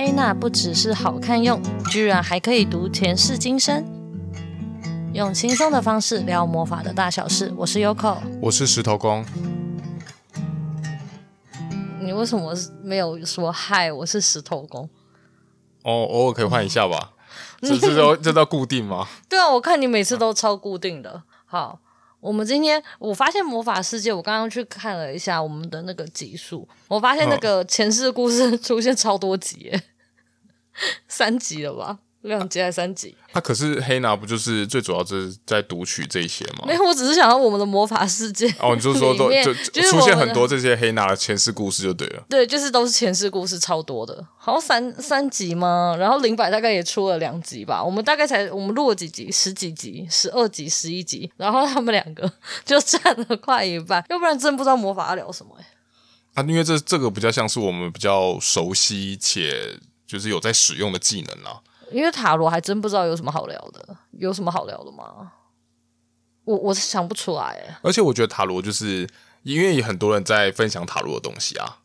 黑娜不只是好看用，居然还可以读前世今生，用轻松的方式聊魔法的大小事。我是 Yoko，我是石头公。你为什么没有说嗨？我是石头公。哦，偶尔可以换一下吧。这这都这都固定吗？对啊，我看你每次都超固定的。好，我们今天我发现魔法世界，我刚刚去看了一下我们的那个集数，我发现那个前世故事出现超多集耶，三集了吧？两集还是三集？那、啊、可是黑娜不就是最主要就是在读取这些吗？没有，我只是想到我们的魔法世界哦，你就是说都就出现很多这些黑娜的前世故事就对了。对，就是都是前世故事超多的，好像三三集吗？然后灵摆大概也出了两集吧。我们大概才我们录了几集，十几集，十二集，十一集。然后他们两个 就占了快一半，要不然真不知道魔法要聊什么哎。啊，因为这这个比较像是我们比较熟悉且就是有在使用的技能啊。因为塔罗还真不知道有什么好聊的，有什么好聊的吗？我我是想不出来。而且我觉得塔罗就是因为有很多人在分享塔罗的东西啊，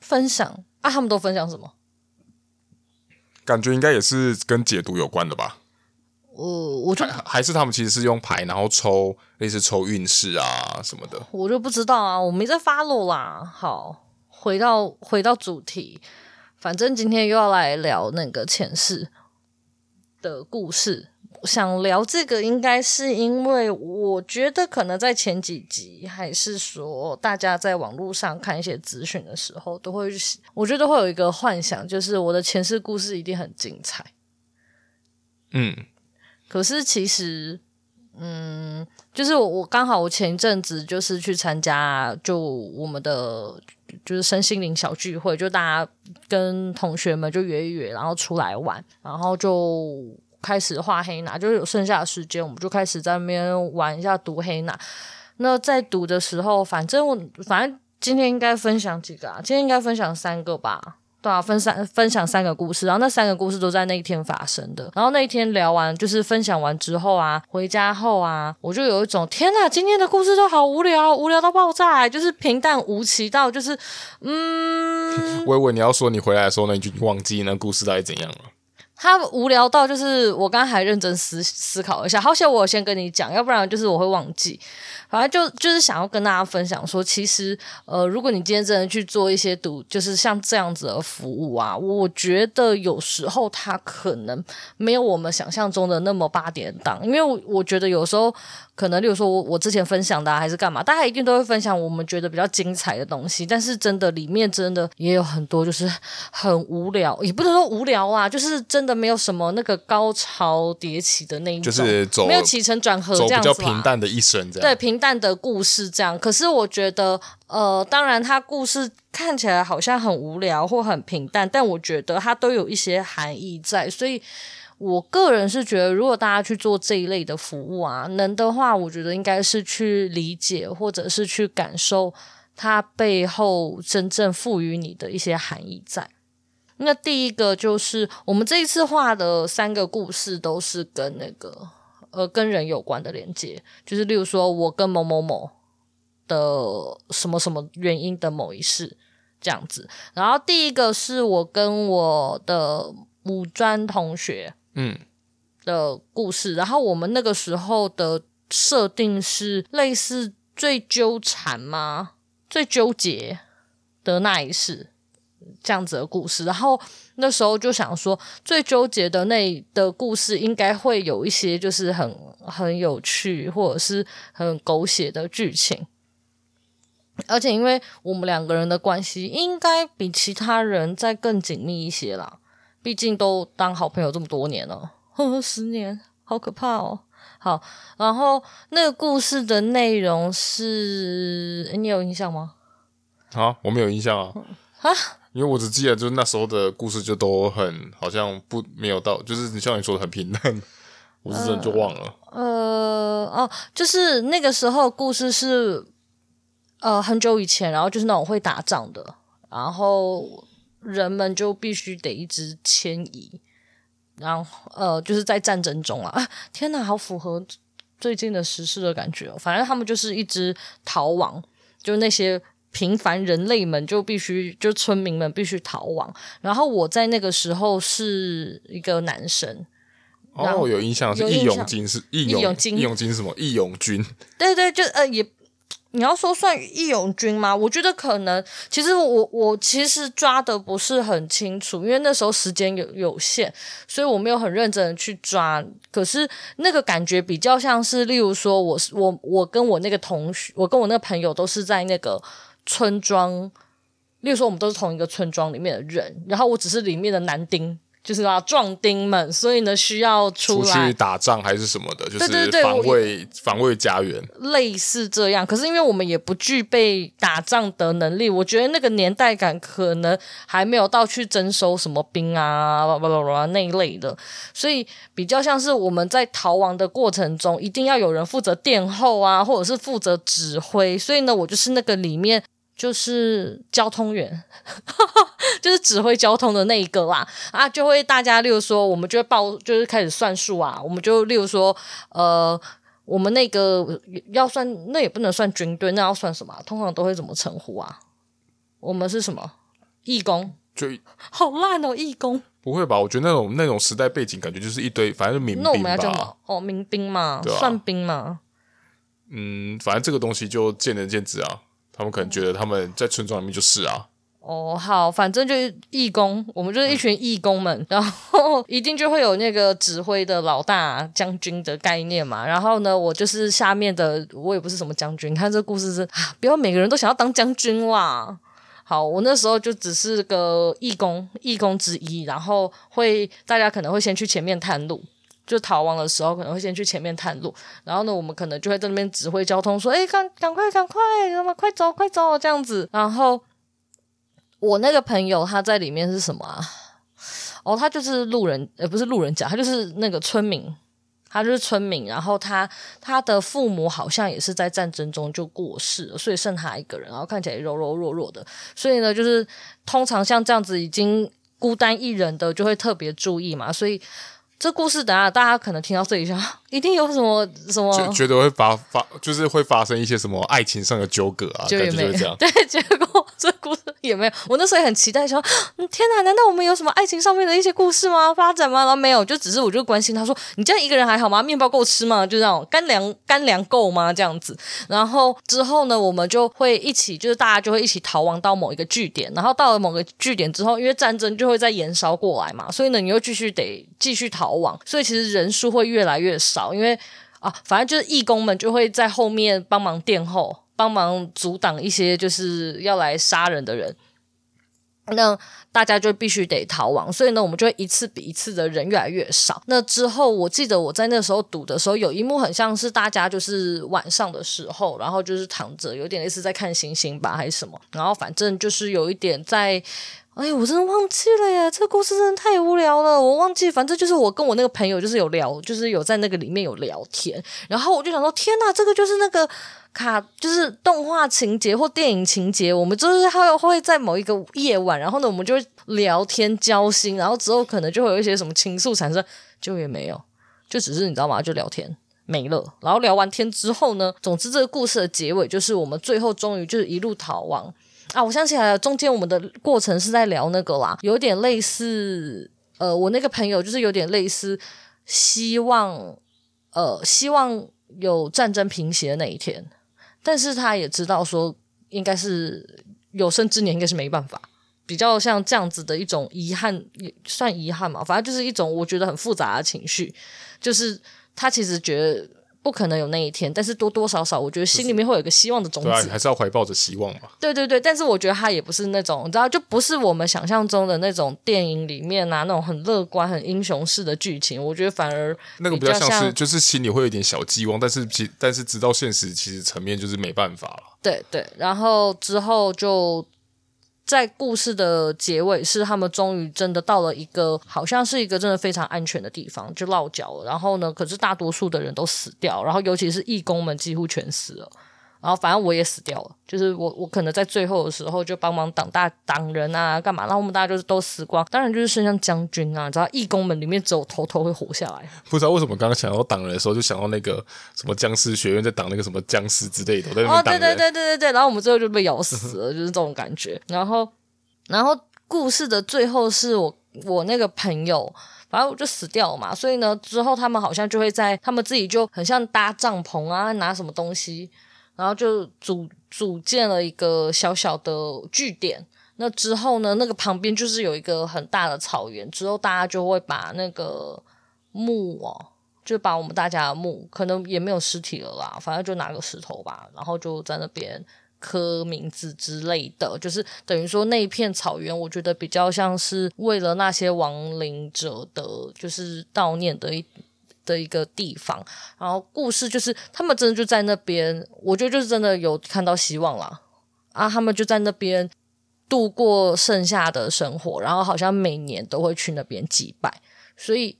分享啊，他们都分享什么？感觉应该也是跟解读有关的吧。我我就还还是他们其实是用牌，然后抽类似抽运势啊什么的。我就不知道啊，我没在 follow 啦。好，回到回到主题。反正今天又要来聊那个前世的故事，想聊这个，应该是因为我觉得可能在前几集，还是说大家在网络上看一些资讯的时候，都会，我觉得会有一个幻想，就是我的前世故事一定很精彩。嗯，可是其实，嗯，就是我我刚好我前一阵子就是去参加，就我们的。就是身心灵小聚会，就大家跟同学们就约一约，然后出来玩，然后就开始画黑娜，就是有剩下的时间，我们就开始在那边玩一下读黑娜。那在读的时候，反正我反正今天应该分享几个啊？今天应该分享三个吧。对啊，分三分享三个故事，然后那三个故事都在那一天发生的。然后那一天聊完，就是分享完之后啊，回家后啊，我就有一种天哪，今天的故事都好无聊，无聊到爆炸，就是平淡无奇到就是嗯。我以为你要说你回来的时候呢，你就忘记那故事到底怎样了。他无聊到就是我刚刚还认真思思考一下，好险我先跟你讲，要不然就是我会忘记。反正就就是想要跟大家分享说，其实呃，如果你今天真的去做一些读，就是像这样子的服务啊，我觉得有时候它可能没有我们想象中的那么八点档，因为我我觉得有时候可能，例如说我我之前分享的啊，还是干嘛，大家一定都会分享我们觉得比较精彩的东西，但是真的里面真的也有很多就是很无聊，也不能说无聊啊，就是真的没有什么那个高潮迭起的那一种，就是走没有起承转合这样子，走比较平淡的一生这样，对平。平淡的故事这样，可是我觉得，呃，当然，它故事看起来好像很无聊或很平淡，但我觉得它都有一些含义在。所以，我个人是觉得，如果大家去做这一类的服务啊，能的话，我觉得应该是去理解或者是去感受它背后真正赋予你的一些含义在。那第一个就是我们这一次画的三个故事，都是跟那个。呃，跟人有关的连接，就是例如说，我跟某某某的什么什么原因的某一事这样子。然后第一个是我跟我的五专同学，嗯，的故事。嗯、然后我们那个时候的设定是类似最纠缠吗？最纠结的那一世。这样子的故事，然后那时候就想说，最纠结的那的故事应该会有一些就是很很有趣，或者是很狗血的剧情。而且因为我们两个人的关系应该比其他人再更紧密一些啦，毕竟都当好朋友这么多年了，呵呵，十年，好可怕哦。好，然后那个故事的内容是，你有印象吗？啊，我没有印象啊。啊？因为我只记得，就是那时候的故事就都很好像不没有到，就是你像你说的很平淡，我是真就忘了。呃，哦，就是那个时候故事是呃很久以前，然后就是那种会打仗的，然后人们就必须得一直迁移，然后呃就是在战争中啊，天哪，好符合最近的时事的感觉哦。反正他们就是一直逃亡，就那些。平凡人类们就必须，就村民们必须逃亡。然后我在那个时候是一个男生。哦，有印象是义勇军是义勇义勇军是什么？义勇军。对对，就呃也。你要说算义勇军吗？我觉得可能，其实我我其实抓的不是很清楚，因为那时候时间有有限，所以我没有很认真的去抓。可是那个感觉比较像是，例如说我是我我跟我那个同学，我跟我那个朋友都是在那个村庄，例如说我们都是同一个村庄里面的人，然后我只是里面的男丁。就是啊，壮丁们，所以呢，需要出来出去打仗还是什么的，就是防卫防卫家园，类似这样。可是因为我们也不具备打仗的能力，我觉得那个年代感可能还没有到去征收什么兵啊，巴拉巴拉那一类的，所以比较像是我们在逃亡的过程中，一定要有人负责殿后啊，或者是负责指挥。所以呢，我就是那个里面。就是交通员，就是指挥交通的那一个啦啊，就会大家，例如说，我们就会报，就是开始算数啊，我们就例如说，呃，我们那个要算，那也不能算军队，那要算什么？通常都会怎么称呼啊？我们是什么？义工？就好烂哦，义工？不会吧？我觉得那种那种时代背景，感觉就是一堆，反正是民兵吧？那我们要叫什么？哦，民兵嘛，啊、算兵嘛。嗯，反正这个东西就见仁见智啊。他们可能觉得他们在村庄里面就是啊。哦，好，反正就是义工，我们就是一群义工们，然后一定就会有那个指挥的老大将军的概念嘛。然后呢，我就是下面的，我也不是什么将军。你看这故事是啊，不要每个人都想要当将军啦。好，我那时候就只是个义工，义工之一，然后会大家可能会先去前面探路。就逃亡的时候，可能会先去前面探路，然后呢，我们可能就会在那边指挥交通，说：“哎，赶赶快，赶快，那么快走，快走，这样子。”然后我那个朋友他在里面是什么啊？哦，他就是路人，呃，不是路人甲，他就是那个村民，他就是村民。然后他他的父母好像也是在战争中就过世了，所以剩他一个人，然后看起来柔柔弱弱的。所以呢，就是通常像这样子已经孤单一人的，就会特别注意嘛，所以。这故事等下大家可能听到这一下，一定有什么什么，觉觉得会发发，就是会发生一些什么爱情上的纠葛啊，就也没有这样。对，结果这故事也没有。我那时候也很期待说，天哪，难道我们有什么爱情上面的一些故事吗？发展吗？然后没有，就只是我就关心他说，你这样一个人还好吗？面包够吃吗？就这样，干粮干粮够吗？这样子。然后之后呢，我们就会一起，就是大家就会一起逃亡到某一个据点。然后到了某个据点之后，因为战争就会再延烧过来嘛，所以呢，你又继续得继续逃。逃亡，所以其实人数会越来越少，因为啊，反正就是义工们就会在后面帮忙殿后，帮忙阻挡一些就是要来杀人的人。那大家就必须得逃亡，所以呢，我们就会一次比一次的人越来越少。那之后，我记得我在那时候读的时候，有一幕很像是大家就是晚上的时候，然后就是躺着，有点类似在看星星吧，还是什么。然后反正就是有一点在。哎，我真的忘记了呀！这个故事真的太无聊了，我忘记。反正就是我跟我那个朋友，就是有聊，就是有在那个里面有聊天。然后我就想说，天哪，这个就是那个卡，就是动画情节或电影情节。我们就是还会在某一个夜晚，然后呢，我们就会聊天交心，然后之后可能就会有一些什么情愫产生，就也没有，就只是你知道吗？就聊天没了。然后聊完天之后呢，总之这个故事的结尾就是我们最后终于就是一路逃亡。啊，我想起来了，中间我们的过程是在聊那个啦，有点类似，呃，我那个朋友就是有点类似，希望，呃，希望有战争平息的那一天，但是他也知道说，应该是有生之年应该是没办法，比较像这样子的一种遗憾，也算遗憾嘛，反正就是一种我觉得很复杂的情绪，就是他其实觉得。不可能有那一天，但是多多少少，我觉得心里面会有一个希望的种子。对啊，还是要怀抱着希望嘛。对对对，但是我觉得他也不是那种，你知道，就不是我们想象中的那种电影里面啊，那种很乐观、很英雄式的剧情。我觉得反而那个比较像是，就是心里会有点小寄望，但是其但是直到现实，其实层面就是没办法了。对对，然后之后就。在故事的结尾，是他们终于真的到了一个好像是一个真的非常安全的地方，就落脚了。然后呢，可是大多数的人都死掉，然后尤其是义工们几乎全死了。然后反正我也死掉了，就是我我可能在最后的时候就帮忙挡大挡人啊，干嘛？然后我们大家就是都死光，当然就是剩下将军啊，你知道义工们里面只有头头会活下来。不知道为什么刚刚想到挡人的时候，就想到那个什么僵尸学院在挡那个什么僵尸之类的，在那哦，对对对对对对，然后我们最后就被咬死了，就是这种感觉。然后然后故事的最后是我我那个朋友。反正我就死掉了嘛，所以呢，之后他们好像就会在他们自己就很像搭帐篷啊，拿什么东西，然后就组组建了一个小小的据点。那之后呢，那个旁边就是有一个很大的草原。之后大家就会把那个墓哦，就把我们大家的墓，可能也没有尸体了啦，反正就拿个石头吧，然后就在那边。刻名字之类的，就是等于说那一片草原，我觉得比较像是为了那些亡灵者的，就是悼念的一的一个地方。然后故事就是他们真的就在那边，我觉得就是真的有看到希望啦。啊！他们就在那边度过剩下的生活，然后好像每年都会去那边祭拜，所以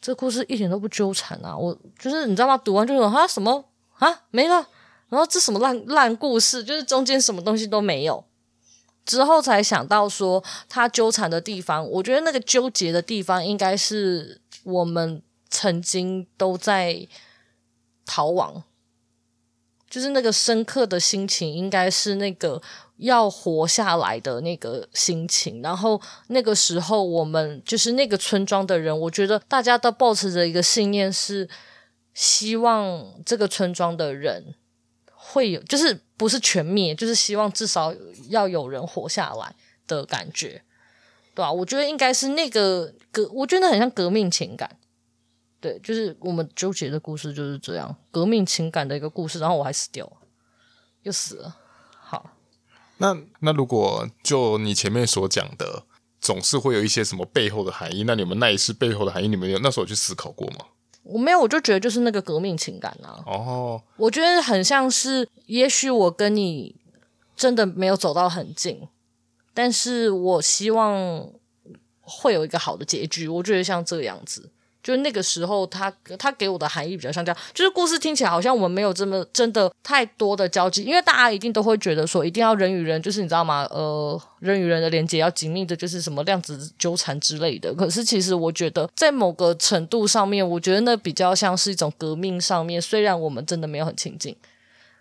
这故事一点都不纠缠啊！我就是你知道吗？读完就说啊什么啊没了。然后这什么烂烂故事，就是中间什么东西都没有，之后才想到说他纠缠的地方，我觉得那个纠结的地方应该是我们曾经都在逃亡，就是那个深刻的心情，应该是那个要活下来的那个心情。然后那个时候，我们就是那个村庄的人，我觉得大家都抱持着一个信念，是希望这个村庄的人。会有，就是不是全灭，就是希望至少要有人活下来的感觉，对吧？我觉得应该是那个革，我觉得很像革命情感，对，就是我们纠结的故事就是这样，革命情感的一个故事。然后我还死掉了，又死了。好，那那如果就你前面所讲的，总是会有一些什么背后的含义，那你们那一次背后的含义，你们有那时候有去思考过吗？我没有，我就觉得就是那个革命情感啊。哦，我觉得很像是，也许我跟你真的没有走到很近，但是我希望会有一个好的结局。我觉得像这个样子。就那个时候他，他给我的含义比较像这样，就是故事听起来好像我们没有这么真的太多的交集，因为大家一定都会觉得说，一定要人与人，就是你知道吗？呃，人与人的连接要紧密的，就是什么量子纠缠之类的。可是其实我觉得，在某个程度上面，我觉得那比较像是一种革命上面，虽然我们真的没有很亲近，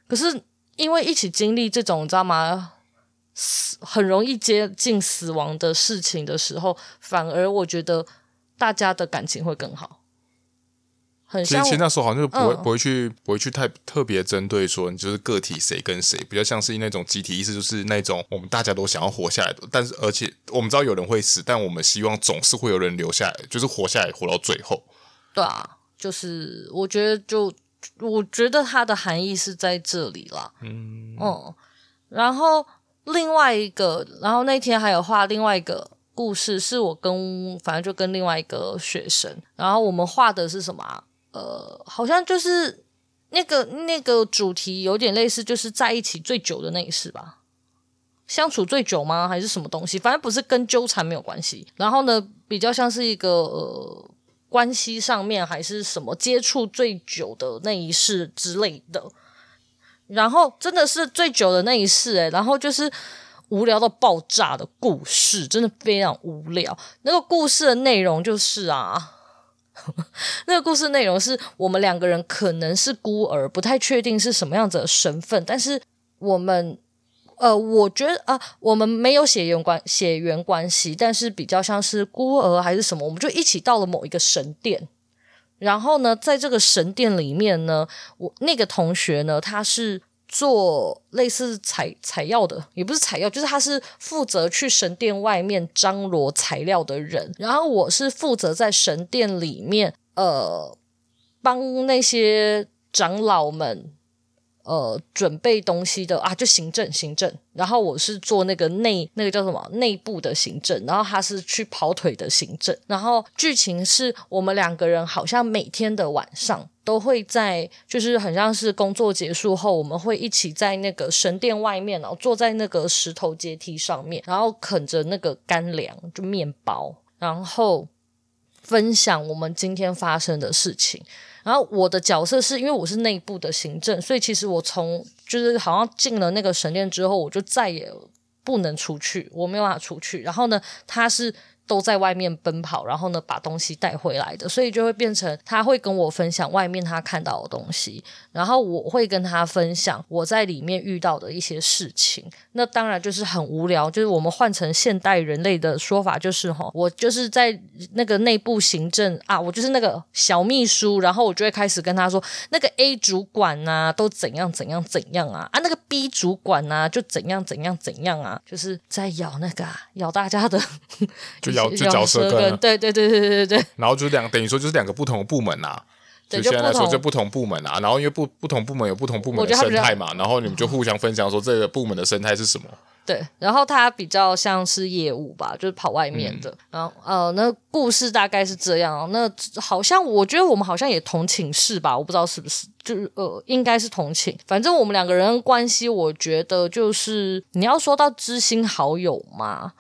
可是因为一起经历这种你知道吗？死很容易接近死亡的事情的时候，反而我觉得。大家的感情会更好，很像。其实，其实那时候好像就不会、嗯、不会去不会去太特别针对说你就是个体谁跟谁，比较像是那种集体意识，就是那种我们大家都想要活下来的。但是，而且我们知道有人会死，但我们希望总是会有人留下来，就是活下来，活到最后。对啊，就是我觉得就，就我觉得它的含义是在这里啦。嗯嗯，然后另外一个，然后那天还有画另外一个。故事是我跟反正就跟另外一个学生，然后我们画的是什么？呃，好像就是那个那个主题有点类似，就是在一起最久的那一世吧，相处最久吗？还是什么东西？反正不是跟纠缠没有关系。然后呢，比较像是一个呃关系上面还是什么接触最久的那一世之类的。然后真的是最久的那一世诶，然后就是。无聊到爆炸的故事，真的非常无聊。那个故事的内容就是啊，那个故事内容是我们两个人可能是孤儿，不太确定是什么样子的身份，但是我们呃，我觉得啊、我们没有血缘关血缘关系，但是比较像是孤儿还是什么，我们就一起到了某一个神殿。然后呢，在这个神殿里面呢，我那个同学呢，他是。做类似采采药的，也不是采药，就是他是负责去神殿外面张罗材料的人。然后我是负责在神殿里面，呃，帮那些长老们。呃，准备东西的啊，就行政行政。然后我是做那个内那个叫什么内部的行政，然后他是去跑腿的行政。然后剧情是我们两个人好像每天的晚上都会在，就是很像是工作结束后，我们会一起在那个神殿外面，然后坐在那个石头阶梯上面，然后啃着那个干粮，就面包，然后分享我们今天发生的事情。然后我的角色是因为我是内部的行政，所以其实我从就是好像进了那个神殿之后，我就再也不能出去，我没有办法出去。然后呢，他是。都在外面奔跑，然后呢，把东西带回来的，所以就会变成他会跟我分享外面他看到的东西，然后我会跟他分享我在里面遇到的一些事情。那当然就是很无聊，就是我们换成现代人类的说法，就是哈，我就是在那个内部行政啊，我就是那个小秘书，然后我就会开始跟他说，那个 A 主管呐、啊，都怎样怎样怎样啊，啊，那个 B 主管呐、啊，就怎样怎样怎样啊，就是在咬那个、啊、咬大家的。就角色跟对对对对对对对，然后就是两等于说就是两个不同的部门呐、啊，就现在来说就不同部门啊，然后因为不不同部门有不同部门的生态嘛，然后你们就互相分享说这个部门的生态是什么。对，然后它比较像是业务吧，就是跑外面的。嗯、然后呃，那故事大概是这样。那好像我觉得我们好像也同寝室吧，我不知道是不是，就是呃，应该是同寝。反正我们两个人关系，我觉得就是你要说到知心好友嘛。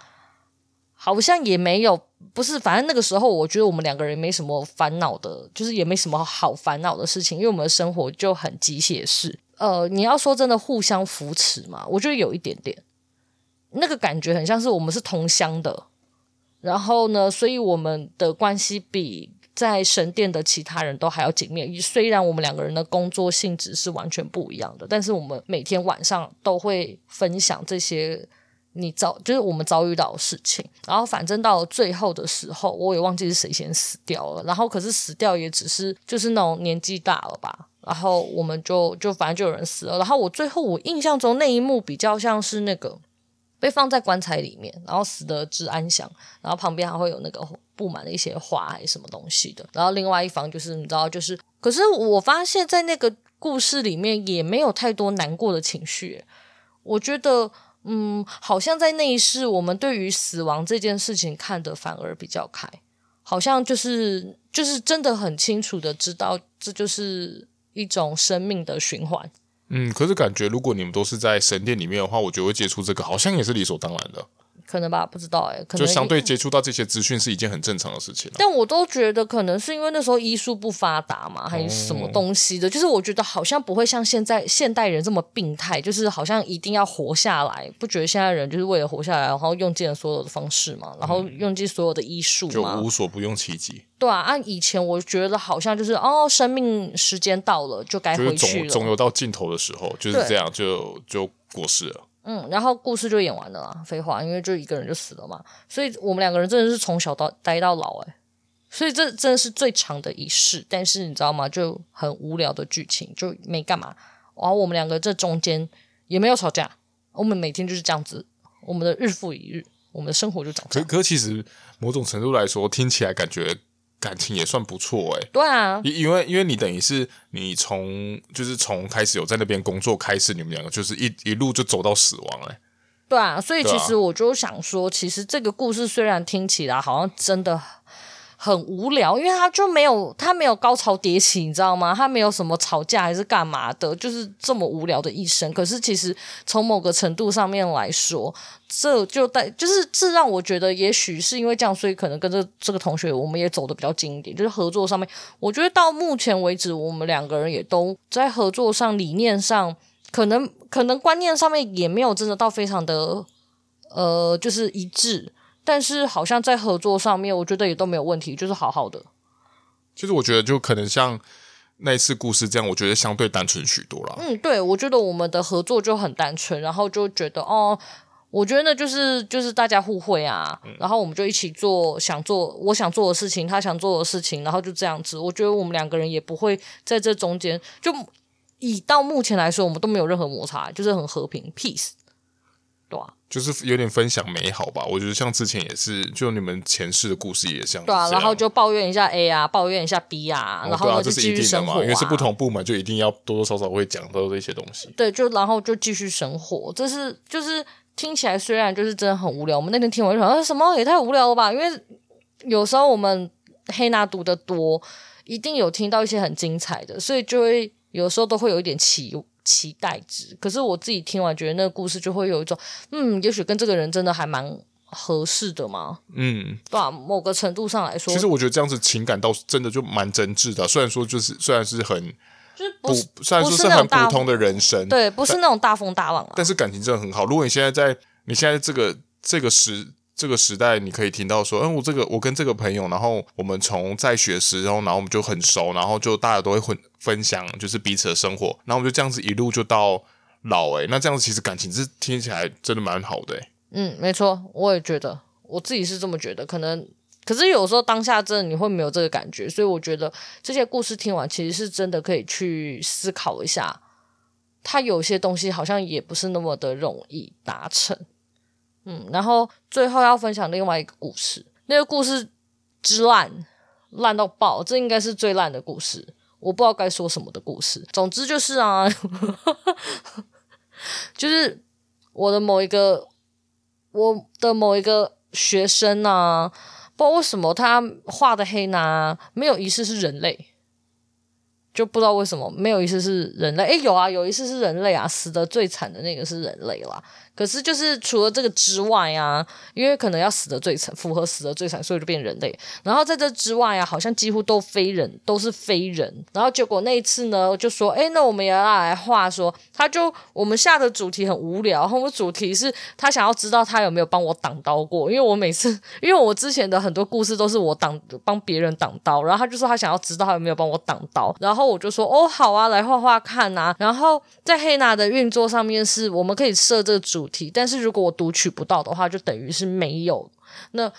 好像也没有，不是，反正那个时候我觉得我们两个人没什么烦恼的，就是也没什么好烦恼的事情，因为我们的生活就很机械式。呃，你要说真的互相扶持嘛，我觉得有一点点，那个感觉很像是我们是同乡的，然后呢，所以我们的关系比在神殿的其他人都还要紧密。虽然我们两个人的工作性质是完全不一样的，但是我们每天晚上都会分享这些。你遭就是我们遭遇到的事情，然后反正到了最后的时候，我也忘记是谁先死掉了。然后可是死掉也只是就是那种年纪大了吧。然后我们就就反正就有人死了。然后我最后我印象中那一幕比较像是那个被放在棺材里面，然后死得之安详，然后旁边还会有那个布满了一些花还是什么东西的。然后另外一方就是你知道就是，可是我发现在那个故事里面也没有太多难过的情绪，我觉得。嗯，好像在那一世，我们对于死亡这件事情看得反而比较开，好像就是就是真的很清楚的知道，这就是一种生命的循环。嗯，可是感觉如果你们都是在神殿里面的话，我觉得会接触这个，好像也是理所当然的。可能吧，不知道哎、欸，可能就相对接触到这些资讯是一件很正常的事情。但我都觉得可能是因为那时候医术不发达嘛，还是什么东西的，哦、就是我觉得好像不会像现在现代人这么病态，就是好像一定要活下来，不觉得现在人就是为了活下来，然后用尽了所有的方式嘛，然后用尽所有的医术嘛，就无所不用其极。对啊，按以前我觉得好像就是哦，生命时间到了就该回去了，总总有到尽头的时候，就是这样，就就过世了。嗯，然后故事就演完了啦。废话，因为就一个人就死了嘛，所以我们两个人真的是从小到待到老诶，所以这真的是最长的一世。但是你知道吗？就很无聊的剧情，就没干嘛。然后我们两个这中间也没有吵架，我们每天就是这样子，我们的日复一日，我们的生活就长这样。可可其实某种程度来说，听起来感觉。感情也算不错哎、欸，对啊，因因为因为你等于是你从就是从开始有在那边工作开始，你们两个就是一一路就走到死亡哎、欸，对啊，所以其实我就想说，其实这个故事虽然听起来好像真的。很无聊，因为他就没有他没有高潮迭起，你知道吗？他没有什么吵架还是干嘛的，就是这么无聊的一生。可是其实从某个程度上面来说，这就带就是这让我觉得，也许是因为这样，所以可能跟这这个同学我们也走得比较近一点，就是合作上面，我觉得到目前为止，我们两个人也都在合作上理念上，可能可能观念上面也没有真的到非常的呃，就是一致。但是好像在合作上面，我觉得也都没有问题，就是好好的。其实我觉得就可能像那一次故事这样，我觉得相对单纯许多了。嗯，对，我觉得我们的合作就很单纯，然后就觉得哦，我觉得那就是就是大家互惠啊，嗯、然后我们就一起做想做我想做的事情，他想做的事情，然后就这样子。我觉得我们两个人也不会在这中间，就以到目前来说，我们都没有任何摩擦，就是很和平，peace。对啊，就是有点分享美好吧。我觉得像之前也是，就你们前世的故事也像对啊，然后就抱怨一下 A 啊，抱怨一下 B 啊，然后就继续生活啊，因为是不同部门，就一定要多多少少会讲到这些东西。对，就然后就继续生活。这是就是听起来虽然就是真的很无聊，我们那天听完就想，啊，什么也太无聊了吧？因为有时候我们黑拿读的多，一定有听到一些很精彩的，所以就会有时候都会有一点起期待值，可是我自己听完觉得那个故事就会有一种，嗯，也许跟这个人真的还蛮合适的吗？嗯，对啊，某个程度上来说，其实我觉得这样子情感倒是真的就蛮真挚的。虽然说就是虽然是很就是不，虽然说是很普通的人生，对，不是那种大风大浪啊。但是感情真的很好。如果你现在在你现在这个这个时这个时代，你可以听到说，嗯，我这个我跟这个朋友，然后我们从在学时，然后然后我们就很熟，然后就大家都会分分享就是彼此的生活，然后我们就这样子一路就到老诶、那这样子其实感情是听起来真的蛮好的、嗯，没错，我也觉得，我自己是这么觉得。可能，可是有时候当下真的你会没有这个感觉，所以我觉得这些故事听完，其实是真的可以去思考一下，它有些东西好像也不是那么的容易达成。嗯，然后最后要分享另外一个故事，那个故事之烂，烂到爆，这应该是最烂的故事。我不知道该说什么的故事，总之就是啊，就是我的某一个我的某一个学生啊，不知道为什么他画的黑娜没有一次是人类，就不知道为什么没有一次是人类。诶，有啊，有一次是人类啊，死的最惨的那个是人类啦。可是，就是除了这个之外啊，因为可能要死得最惨，符合死得最惨，所以就变人类。然后在这之外啊，好像几乎都非人，都是非人。然后结果那一次呢，就说，哎，那我们也要来画说，他就我们下的主题很无聊，我们主题是他想要知道他有没有帮我挡刀过，因为我每次，因为我之前的很多故事都是我挡帮别人挡刀，然后他就说他想要知道他有没有帮我挡刀，然后我就说，哦，好啊，来画画看啊。然后在黑娜的运作上面是，我们可以设这个主。主题，但是如果我读取不到的话，就等于是没有。那，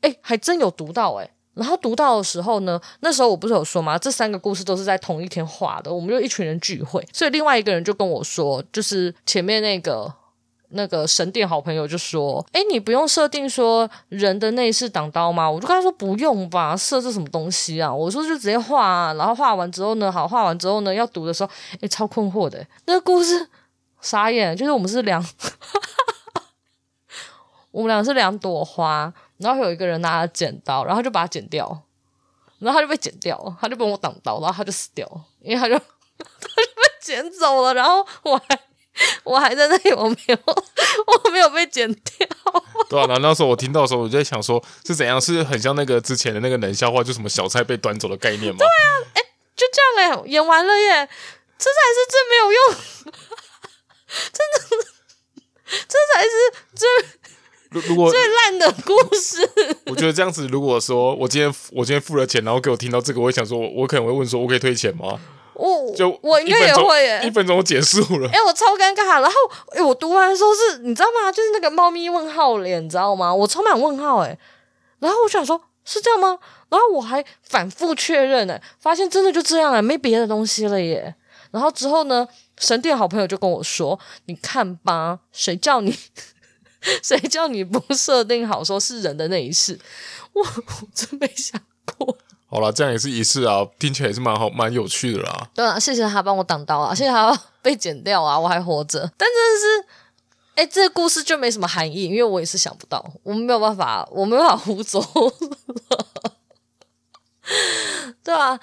诶，还真有读到诶。然后读到的时候呢，那时候我不是有说吗？这三个故事都是在同一天画的，我们就一群人聚会，所以另外一个人就跟我说，就是前面那个那个神殿好朋友就说：“诶，你不用设定说人的内饰挡刀吗？”我就跟他说：“不用吧，设置什么东西啊？”我说：“就直接画啊。”然后画完之后呢，好，画完之后呢，要读的时候，诶，超困惑的，那个故事。傻眼，就是我们是两，我们俩是两朵花，然后有一个人拿了剪刀，然后就把它剪掉，然后他就被剪掉，他就被我挡刀，然后他就死掉了，因为他就 他就被剪走了，然后我还我还在那里，我没有我没有被剪掉。对啊，然后那时候我听到的时候，我就在想说，是怎样？是很像那个之前的那个冷笑话，就什么小菜被端走的概念吗？对啊，哎，就这样哎，演完了耶，这才是最没有用。真的，这才是最如果 最烂的故事。我觉得这样子，如果说我今天我今天付了钱，然后给我听到这个，我会想说，我可能会问说，我可以退钱吗？我就我应该也会耶，一分钟结束了。哎、欸，我超尴尬。然后，哎、欸，我读完的时候是，你知道吗？就是那个猫咪问号脸，你知道吗？我充满问号，哎。然后我想说，是这样吗？然后我还反复确认，哎，发现真的就这样，哎，没别的东西了耶。然后之后呢？神殿好朋友就跟我说：“你看吧，谁叫你，谁叫你不设定好说是人的那一世？我我真没想过。好了，这样也是一世啊，听起来也是蛮好、蛮有趣的啦。对啊，谢谢他帮我挡刀啊，谢谢他被剪掉啊，我还活着。但真的是，哎，这个故事就没什么含义，因为我也是想不到，我没有办法，我没办法胡诌。对啊。”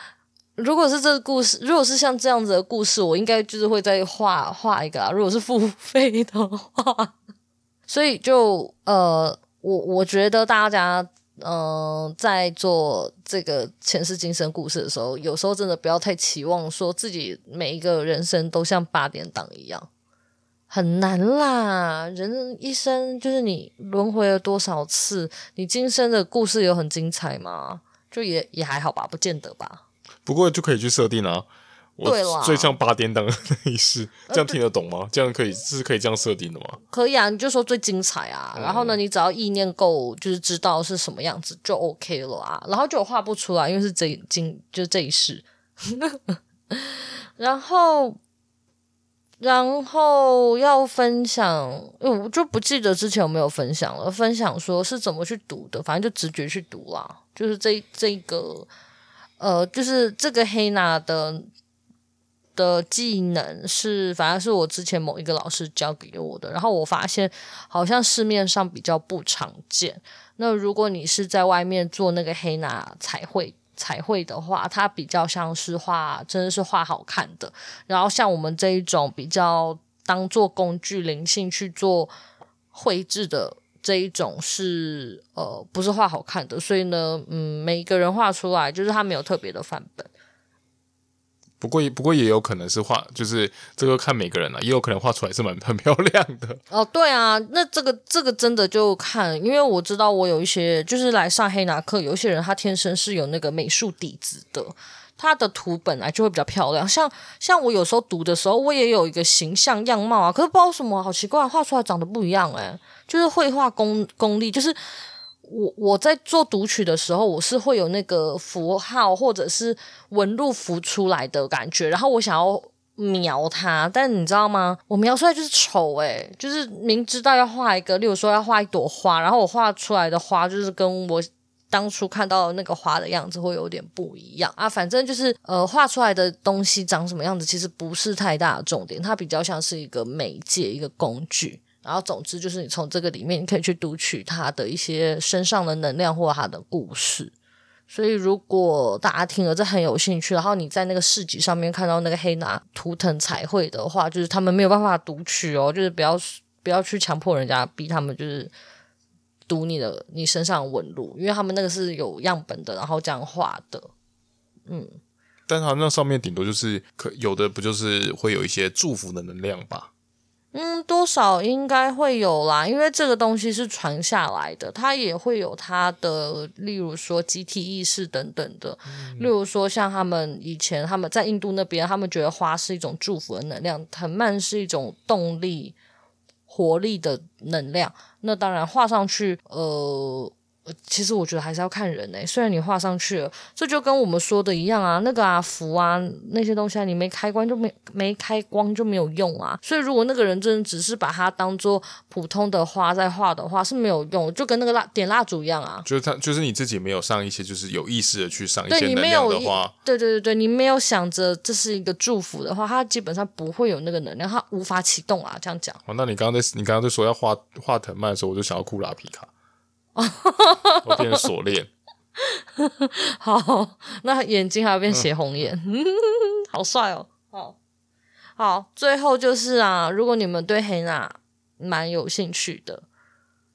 如果是这个故事，如果是像这样子的故事，我应该就是会再画画一个啊。如果是付费的话，所以就呃，我我觉得大家嗯、在做这个前世今生故事的时候，有时候真的不要太期望说自己每一个人生都像八点档一样，很难啦。人一生就是你轮回了多少次，你今生的故事有很精彩吗？就也也还好吧，不见得吧。不过就可以去设定啊，我最像八点档的那一世，这样听得懂吗？呃、这样可以是可以这样设定的吗？可以啊，你就说最精彩啊，嗯、然后呢，你只要意念够，就是知道是什么样子就 OK 了啊，然后就画不出来，因为是这今就是这一世，然后然后要分享，我就不记得之前有没有分享了，分享说是怎么去读的，反正就直觉去读啦，就是这这个。呃，就是这个黑娜的的技能是，反正是我之前某一个老师教给我的，然后我发现好像市面上比较不常见。那如果你是在外面做那个黑娜彩绘彩绘的话，它比较像是画，真的是画好看的。然后像我们这一种比较当做工具灵性去做绘制的。这一种是呃不是画好看的，所以呢，嗯，每一个人画出来就是他没有特别的范本。不过，不过也有可能是画，就是这个看每个人了，也有可能画出来是蛮很漂亮的。哦，对啊，那这个这个真的就看，因为我知道我有一些就是来上黑拿课，有一些人他天生是有那个美术底子的，它的图本来就会比较漂亮。像像我有时候读的时候，我也有一个形象样貌啊，可是不知道什么好奇怪，画出来长得不一样哎，就是绘画功功力就是。我我在做读取的时候，我是会有那个符号或者是纹路浮出来的感觉，然后我想要描它，但你知道吗？我描出来就是丑诶，就是明知道要画一个，例如说要画一朵花，然后我画出来的花就是跟我当初看到那个花的样子会有点不一样啊。反正就是呃，画出来的东西长什么样子，其实不是太大的重点，它比较像是一个媒介，一个工具。然后，总之就是你从这个里面，你可以去读取他的一些身上的能量或他的故事。所以，如果大家听了这很有兴趣，然后你在那个市集上面看到那个黑拿图腾彩绘的话，就是他们没有办法读取哦，就是不要不要去强迫人家逼他们，就是读你的你身上的纹路，因为他们那个是有样本的，然后这样画的。嗯，但他那上面顶多就是可有的不就是会有一些祝福的能量吧？嗯，多少应该会有啦，因为这个东西是传下来的，它也会有它的，例如说集体意识等等的。嗯、例如说，像他们以前他们在印度那边，他们觉得花是一种祝福的能量，藤蔓是一种动力、活力的能量。那当然画上去，呃。其实我觉得还是要看人诶、欸，虽然你画上去了，这就跟我们说的一样啊，那个啊符啊那些东西啊，你没开关就没没开光就没有用啊。所以如果那个人真的只是把它当做普通的花在画的话，是没有用，就跟那个蜡点蜡烛一样啊。就是他，就是你自己没有上一些，就是有意识的去上一些能量的话，对对对对，你没有想着这是一个祝福的话，它基本上不会有那个能量，它无法启动啊。这样讲。哦，那你刚刚在你刚刚在说要画画藤蔓的时候，我就想要库拉皮卡。我变锁链，好，那眼睛还要变血红眼，嗯、好帅哦！好，好，最后就是啊，如果你们对黑娜蛮有兴趣的，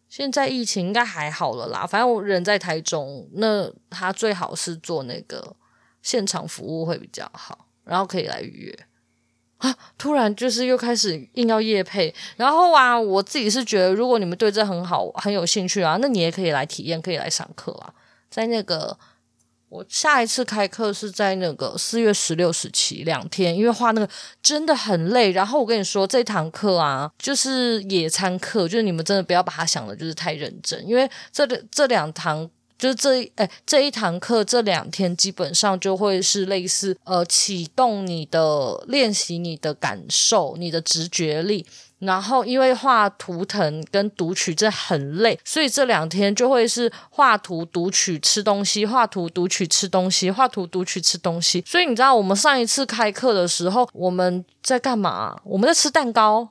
现在疫情应该还好了啦。反正我人在台中，那他最好是做那个现场服务会比较好，然后可以来预约。啊！突然就是又开始硬要夜配，然后啊，我自己是觉得，如果你们对这很好，很有兴趣啊，那你也可以来体验，可以来上课啊。在那个我下一次开课是在那个四月十六、十七两天，因为画那个真的很累。然后我跟你说，这堂课啊，就是野餐课，就是你们真的不要把它想的就是太认真，因为这这两堂。就是这一哎，这一堂课这两天基本上就会是类似呃启动你的练习，你的感受，你的直觉力。然后因为画图腾跟读取这很累，所以这两天就会是画图读取吃东西，画图读取吃东西，画图读取吃东西。所以你知道我们上一次开课的时候我们在干嘛？我们在吃蛋糕。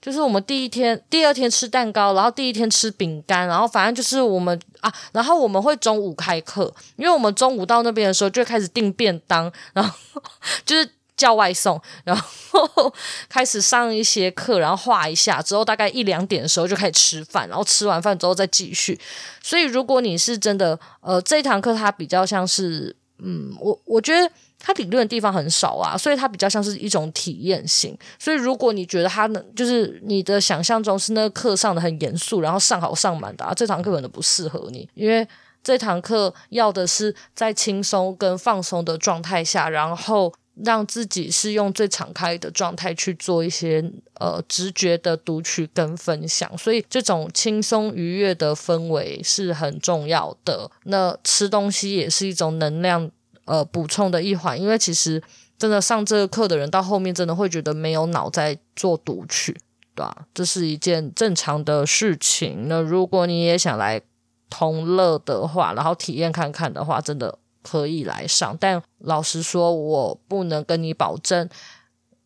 就是我们第一天、第二天吃蛋糕，然后第一天吃饼干，然后反正就是我们啊，然后我们会中午开课，因为我们中午到那边的时候就开始订便当，然后就是叫外送，然后开始上一些课，然后画一下，之后大概一两点的时候就开始吃饭，然后吃完饭之后再继续。所以如果你是真的，呃，这一堂课它比较像是，嗯，我我觉得。它理论的地方很少啊，所以它比较像是一种体验性。所以如果你觉得它能，就是你的想象中是那个课上的很严肃，然后上好上满的啊，这堂课可能不适合你，因为这堂课要的是在轻松跟放松的状态下，然后让自己是用最敞开的状态去做一些呃直觉的读取跟分享。所以这种轻松愉悦的氛围是很重要的。那吃东西也是一种能量。呃，补充的一环，因为其实真的上这个课的人到后面真的会觉得没有脑在做读取，对吧？这是一件正常的事情。那如果你也想来同乐的话，然后体验看看的话，真的可以来上。但老实说，我不能跟你保证，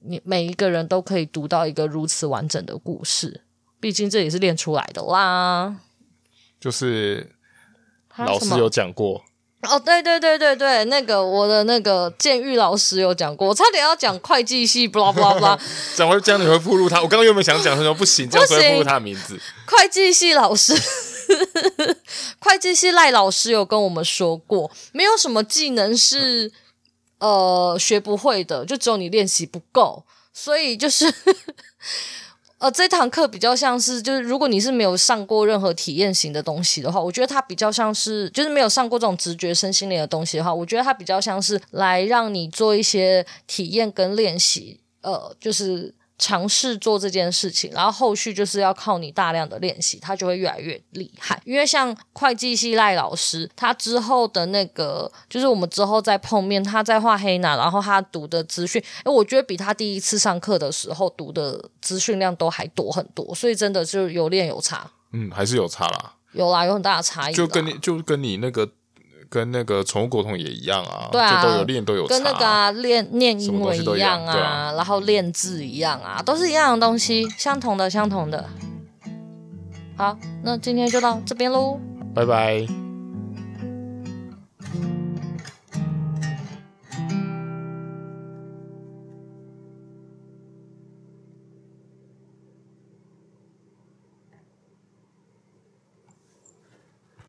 你每一个人都可以读到一个如此完整的故事。毕竟这也是练出来的啦。就是老师有讲过。哦，对对对对对，那个我的那个建育老师有讲过，我差点要讲会计系，不啦不啦不啦，讲会这样你会暴露他。我刚刚原本想讲什么，不行，这样会暴露他的名字。会计系老师，会计系赖老师有跟我们说过，没有什么技能是呃学不会的，就只有你练习不够，所以就是。呃，这堂课比较像是，就是如果你是没有上过任何体验型的东西的话，我觉得它比较像是，就是没有上过这种直觉身心灵的东西的话，我觉得它比较像是来让你做一些体验跟练习，呃，就是。尝试做这件事情，然后后续就是要靠你大量的练习，他就会越来越厉害。因为像会计系赖老师，他之后的那个，就是我们之后再碰面，他在画黑拿，然后他读的资讯，哎，我觉得比他第一次上课的时候读的资讯量都还多很多，所以真的就有练有差。嗯，还是有差啦，有啦，有很大的差异。就跟你就跟你那个。跟那个宠物沟通也一样啊，对啊，就都有练都有差，跟那个啊练念英文一样啊，啊然后练字一样啊，都是一样的东西，相同的相同的。好，那今天就到这边喽，拜拜。